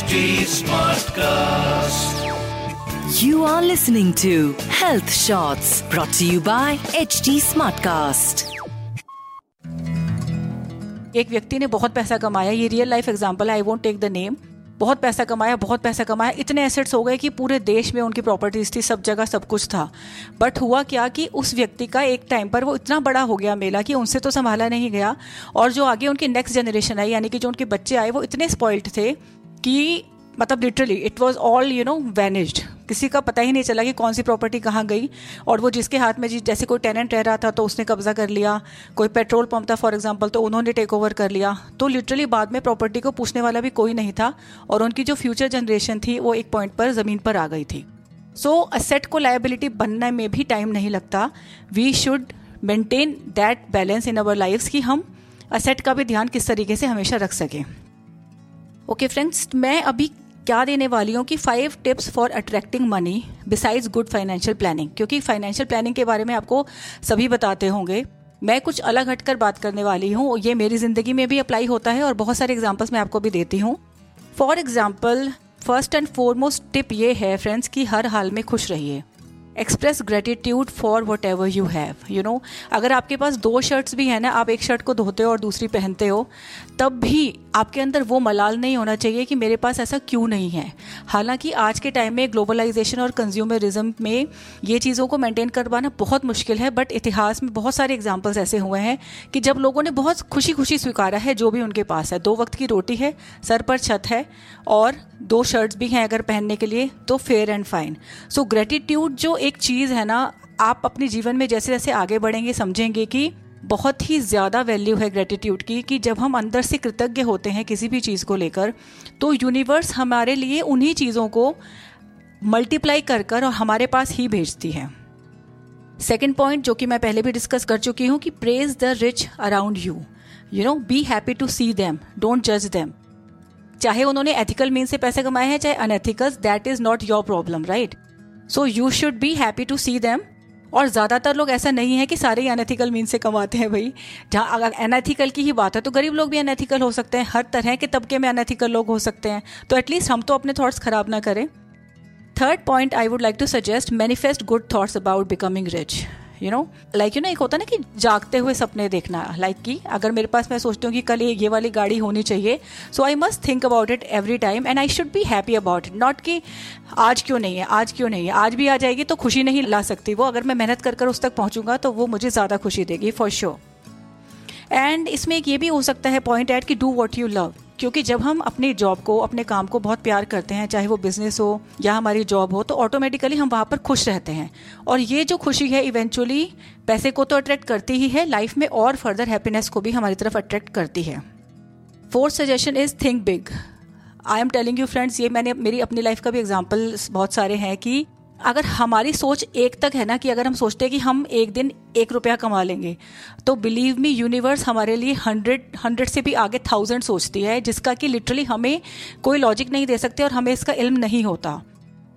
HD Smartcast. You are listening to Health Shots brought to you by HT Smartcast. एक व्यक्ति ने बहुत पैसा कमाया ये रियल लाइफ एग्जांपल है I won't take the name बहुत पैसा कमाया बहुत पैसा कमाया इतने एसेट्स हो गए कि पूरे देश में उनकी प्रॉपर्टीज़ थी सब जगह सब कुछ था बट हुआ क्या कि उस व्यक्ति का एक टाइम पर वो इतना बड़ा हो गया मेला कि उनसे तो संभाला नहीं गया और जो आगे उनकी नेक्स्ट जनरेशन आई यानी कि जो उनके बच्चे आए वो इतने स्पॉइल्ड थे कि मतलब literally it was all you know vanished किसी का पता ही नहीं चला कि कौन सी प्रॉपर्टी कहाँ गई। और वो जिसके हाथ में जैसे कोई टेनेंट रह रहा था तो उसने कब्जा कर लिया। कोई पेट्रोल पंप था फॉर एग्ज़ाम्पल तो उन्होंने टेक ओवर कर लिया। तो लिटरली बाद में प्रॉपर्टी को पूछने वाला भी कोई नहीं था। और उनकी जो फ्यूचर जनरेशन थी वो एक पॉइंट पर ज़मीन पर आ गई थी। सो so, असेट को लाइबिलिटी बनने में भी टाइम नहीं लगता। We should maintain that balance in our life कि हम असेट का भी ध्यान किस तरीके से हमेशा रख सकें। ओके फ्रेंड्स मैं अभी क्या देने वाली हूँ कि five tips for attracting money besides good financial planning क्योंकि फाइनेंशियल प्लानिंग के बारे में आपको सभी बताते होंगे। मैं कुछ अलग हटकर बात करने वाली हूँ। ये मेरी ज़िंदगी में भी अप्लाई होता है और बहुत सारे एग्जाम्पल्स मैं आपको भी देती हूँ। For example first and foremost tip ये है फ्रेंड्स कि हर हाल में खुश रहिए। Express gratitude for whatever you have you know अगर आपके पास दो शर्ट्स भी हैं ना, आप एक शर्ट को धोते हो और दूसरी पहनते हो, तब भी आपके अंदर वो मलाल नहीं होना चाहिए कि मेरे पास ऐसा क्यों नहीं है। हालाँकि आज के टाइम में ग्लोबलाइजेशन और कंज्यूमरिज्म में ये चीज़ों को मेंटेन करवाना बहुत मुश्किल है बट इतिहास में बहुत सारे एग्जाम्पल्स ऐसे हुए हैं कि जब लोगों ने बहुत खुशी खुशी स्वीकारा है जो भी उनके पास है। दो वक्त की रोटी है, सर पर छत है और दो शर्ट्स भी हैं अगर पहनने के लिए तो fair and fine so gratitude जो एक चीज़ है ना, आप अपने जीवन में जैसे जैसे आगे बढ़ेंगे, समझेंगे कि बहुत ही ज़्यादा वैल्यू है ग्रेटिट्यूड की, कि जब हम अंदर से कृतज्ञ होते हैं किसी भी चीज़ को लेकर तो यूनिवर्स हमारे लिए उन्हीं चीज़ों को मल्टीप्लाई कर कर और हमारे पास ही भेजती है। सेकेंड पॉइंट जो कि मैं पहले भी डिस्कस कर चुकी हूँ कि praise the rich around you you know be happy to see them don't जज देम चाहे उन्होंने एथिकल मीन से पैसे कमाए हैं, चाहे unethical that is not your problem right so you should be happy to see them और ज़्यादातर लोग ऐसा नहीं है कि सारे ही अनएथिकल मीन से कमाते हैं भाई। जहाँ अगर अनएथिकल की ही बात है तो गरीब लोग भी अनएथिकल हो सकते हैं। हर तरह के तबके में अनएथिकल लोग हो सकते हैं। तो एटलीस्ट हम तो अपने थॉट्स खराब ना करें। Third point I would like to suggest manifest good thoughts about becoming rich you know like you ना एक होता ना कि जागते हुए सपने देखना लाइक like कि अगर मेरे पास मैं सोचती हूँ कि कल ये वाली गाड़ी होनी चाहिए so I must think about it every time and I should be happy about it not कि आज क्यों नहीं है, आज क्यों नहीं है, आज भी आ जाएगी तो खुशी नहीं ला सकती वो। अगर मैं मेहनत कर कर उस तक पहुंचूँगा तो वो मुझे ज़्यादा खुशी देगी फॉर श्योर एंड इसमें एक ये भी हो सकता है पॉइंट एट कि डू वॉट यू लव क्योंकि जब हम अपने जॉब को, अपने काम को बहुत प्यार करते हैं, चाहे वो बिज़नेस हो या हमारी जॉब हो तो ऑटोमेटिकली हम वहाँ पर खुश रहते हैं। और ये जो खुशी है इवेंचुअली पैसे को तो अट्रैक्ट करती ही है लाइफ में और फर्दर हैप्पीनेस को भी हमारी तरफ़ अट्रैक्ट करती है। Fourth suggestion is think big I am telling you friends ये मैंने, मेरी अपनी लाइफ का भी एग्ज़ाम्पल बहुत सारे हैं कि अगर हमारी सोच एक तक है ना कि अगर हम सोचते हैं कि हम एक दिन एक रुपया कमा लेंगे तो बिलीव मी यूनिवर्स हमारे लिए हंड्रेड हंड्रेड से भी आगे थाउज़ेंड सोचती है, जिसका कि लिटरली हमें कोई लॉजिक नहीं दे सकते और हमें इसका इल्म नहीं होता।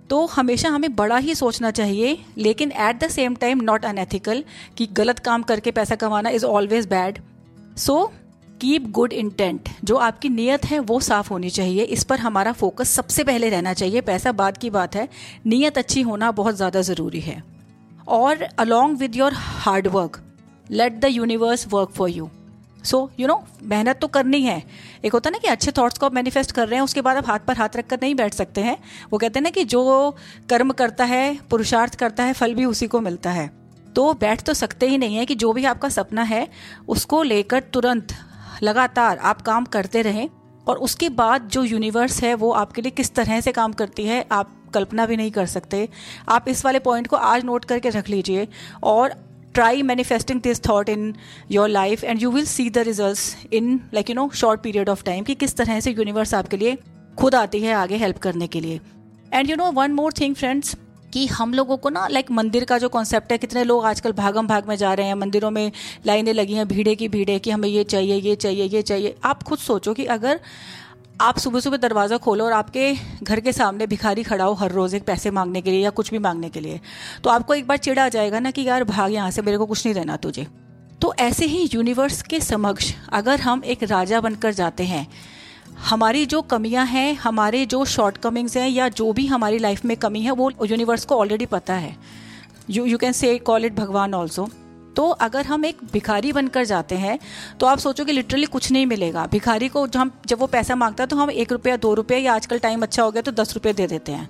तो हमेशा हमें बड़ा ही सोचना चाहिए, लेकिन at the same time not unethical कि गलत काम करके पैसा कमाना is always bad so keep good intent, जो आपकी नीयत है, वो साफ़ होनी चाहिए। इस पर हमारा फोकस सबसे पहले रहना चाहिए। पैसा बाद की बात है। नीयत अच्छी होना बहुत ज़्यादा ज़रूरी है। और along with your hard work let the universe work for you so you know मेहनत तो करनी है। एक होता है ना कि अच्छे थॉट्स को आप मैनिफेस्ट कर रहे हैं, उसके बाद आप हाथ पर हाथ रखकर नहीं बैठ सकते हैं। वो कहते हैं ना कि जो कर्म करता है, पुरुषार्थ करता है, फल भी उसी को मिलता है। तो बैठ तो सकते ही नहीं है कि जो भी आपका सपना है, उसको लेकर तुरंत लगातार आप काम करते रहें और उसके बाद जो यूनिवर्स है, वो आपके लिए किस तरह से काम करती है, आप कल्पना भी नहीं कर सकते। आप इस वाले पॉइंट को आज नोट करके रख लीजिए और try manifesting this thought in your life and you will see the result in like you know short period of time कि किस तरह से यूनिवर्स आपके लिए खुद आती है आगे हेल्प करने के लिए। And you know one more thing friends कि हम लोगों को ना लाइक मंदिर का जो कॉन्सेप्ट है, कितने लोग आजकल भागम भाग में जा रहे हैं, मंदिरों में लाइनें लगी हैं भीड़े की भीड़े कि हमें ये चाहिए ये चाहिए ये चाहिए। आप खुद सोचो कि अगर आप सुबह सुबह दरवाज़ा खोलो और आपके घर के सामने भिखारी खड़ा हो हर रोज़ एक पैसे मांगने के लिए या कुछ भी मांगने के लिए तो आपको एक बार चिड़ा आ जाएगा ना कि यार भाग यहाँ से, मेरे को कुछ नहीं देना तुझे। तो ऐसे ही यूनिवर्स के समक्ष अगर हम एक राजा बनकर जाते हैं हमारी जो कमियाँ हैं, हमारे जो शॉर्ट कमिंग्स हैं या जो भी हमारी लाइफ में कमी है, वो यूनिवर्स को ऑलरेडी पता है। You you can say call it भगवान ऑल्सो तो अगर हम एक भिखारी बनकर जाते हैं तो आप सोचो कि लिटरली कुछ नहीं मिलेगा। भिखारी को जब हम, जब वो पैसा माँगता है तो हम एक रुपया, दो रुपया या आजकल टाइम अच्छा हो गया तो दस रुपये दे देते हैं।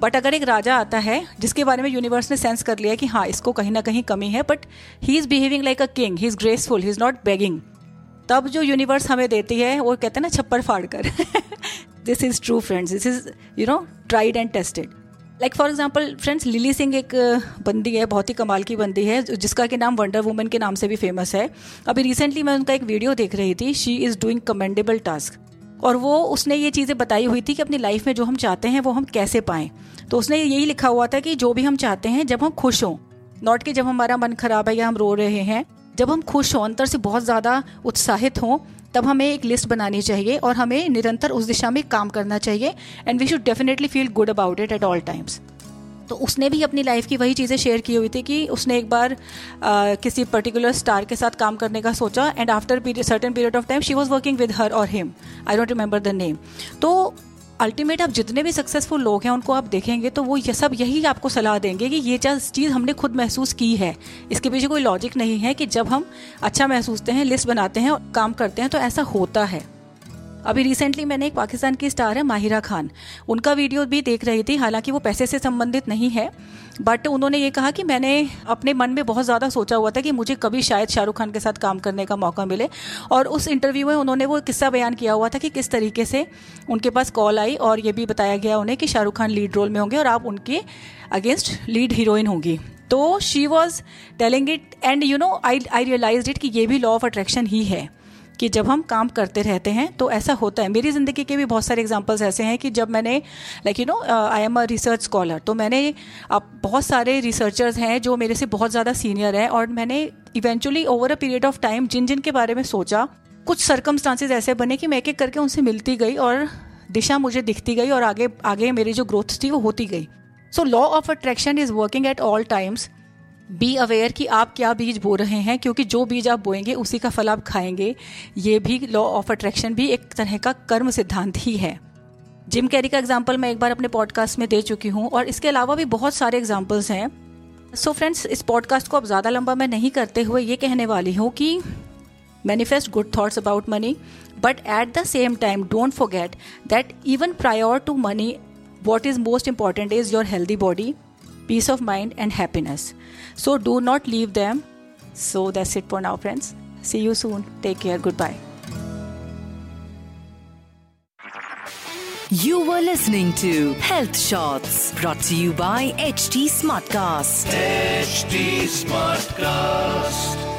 बट अगर एक राजा आता है, जिसके बारे में यूनिवर्स ने सेंस कर लिया कि हाँ इसको कहीं ना कहीं कमी है but he is behaving like a king he is graceful he is not begging तब जो यूनिवर्स हमें देती है, वो कहते हैं ना, छप्पर फाड़ कर this is true friends this is you know tried and tested like for example friends Lilly Singh एक बंदी है, बहुत ही कमाल की बंदी है जिसका के नाम वंडर वुमन के नाम से भी फ़ेमस है। अभी रिसेंटली मैं उनका एक वीडियो देख रही थी she is doing commendable task और वो, उसने ये चीज़ें बताई हुई थी कि अपनी लाइफ में जो हम चाहते हैं, वो हम कैसे पाएँ। तो उसने यही लिखा हुआ था कि जो भी हम चाहते हैं, जब हम खुश हों नॉट कि जब हमारा मन खराब है या हम रो रहे हैं जब हम खुश हों अंतर से बहुत ज़्यादा उत्साहित हों तब हमें एक लिस्ट बनानी चाहिए और हमें निरंतर उस दिशा में काम करना चाहिए and we should definitely feel good about it at all times तो उसने भी अपनी लाइफ की वही चीज़ें शेयर की हुई थी कि उसने एक बार आ, किसी पर्टिकुलर स्टार के साथ काम करने का सोचा and after certain period of time she was working with her और him I don't remember the name तो अल्टीमेट आप जितने भी सक्सेसफुल लोग हैं, उनको आप देखेंगे तो वो ये सब यही आपको सलाह देंगे कि ये चीज़ हमने खुद महसूस की है। इसके पीछे कोई लॉजिक नहीं है कि जब हम अच्छा महसूसते हैं लिस्ट बनाते हैं और काम करते हैं तो ऐसा होता है। अभी रिसेंटली मैंने एक पाकिस्तान की स्टार है, माहिरा खान। उनका वीडियो भी देख रही थी, हालाँकि वो पैसे से संबंधित नहीं है बट उन्होंने ये कहा कि मैंने अपने मन में बहुत ज़्यादा सोचा हुआ था कि मुझे कभी शायद शाहरुख खान के साथ काम करने का मौका मिले। और उस इंटरव्यू में उन्होंने वो किस्सा बयान किया हुआ था कि किस तरीके से उनके पास कॉल आई और ये भी बताया गया उन्हें कि शाहरुख खान लीड रोल में होंगे और आप उनके अगेंस्ट लीड हीरोइन होंगी। तो she was telling it and you know I I realize it कि ये भी लॉ ऑफ़ अट्रैक्शन ही है। कि जब हम काम करते रहते हैं तो ऐसा होता है। मेरी ज़िंदगी के भी बहुत सारे एग्जांपल्स ऐसे हैं कि जब मैंने like you know I am a research scholar तो मैंने, अब बहुत सारे रिसर्चर्स हैं जो मेरे से बहुत ज़्यादा सीनियर हैं और मैंने eventually over a period of time जिन जिन के बारे में सोचा, कुछ सर्कमस्टांसेस ऐसे बने कि मैं एक एक करके उनसे मिलती गई और दिशा मुझे दिखती गई और आगे आगे मेरी जो ग्रोथ थी वो होती गई। So law of attraction is working at all times be aware कि आप क्या बीज बो रहे हैं, क्योंकि जो बीज आप बोएँगे, उसी का फल आप खाएँगे। ये भी लॉ ऑफ़ अट्रैक्शन भी एक तरह का कर्म सिद्धांत ही है। जिम कैरी का एग्ज़ाम्पल मैं एक बार अपने पॉडकास्ट में दे चुकी हूँ, और इसके अलावा भी बहुत सारे एग्जाम्पल्स हैं। सो so फ्रेंड्स इस पॉडकास्ट को अब ज़्यादा लंबा मैं नहीं करते हुए ये कहने वाली हूँ कि manifest good thoughts about money but at the same time don't forget that even prior to money what is most important is your healthy body peace of mind, and happiness. So do not leave them. So that's it for now, friends. See you soon. Take care. Goodbye. You were listening to Health Shots brought to you by HT Smartcast. HT Smartcast.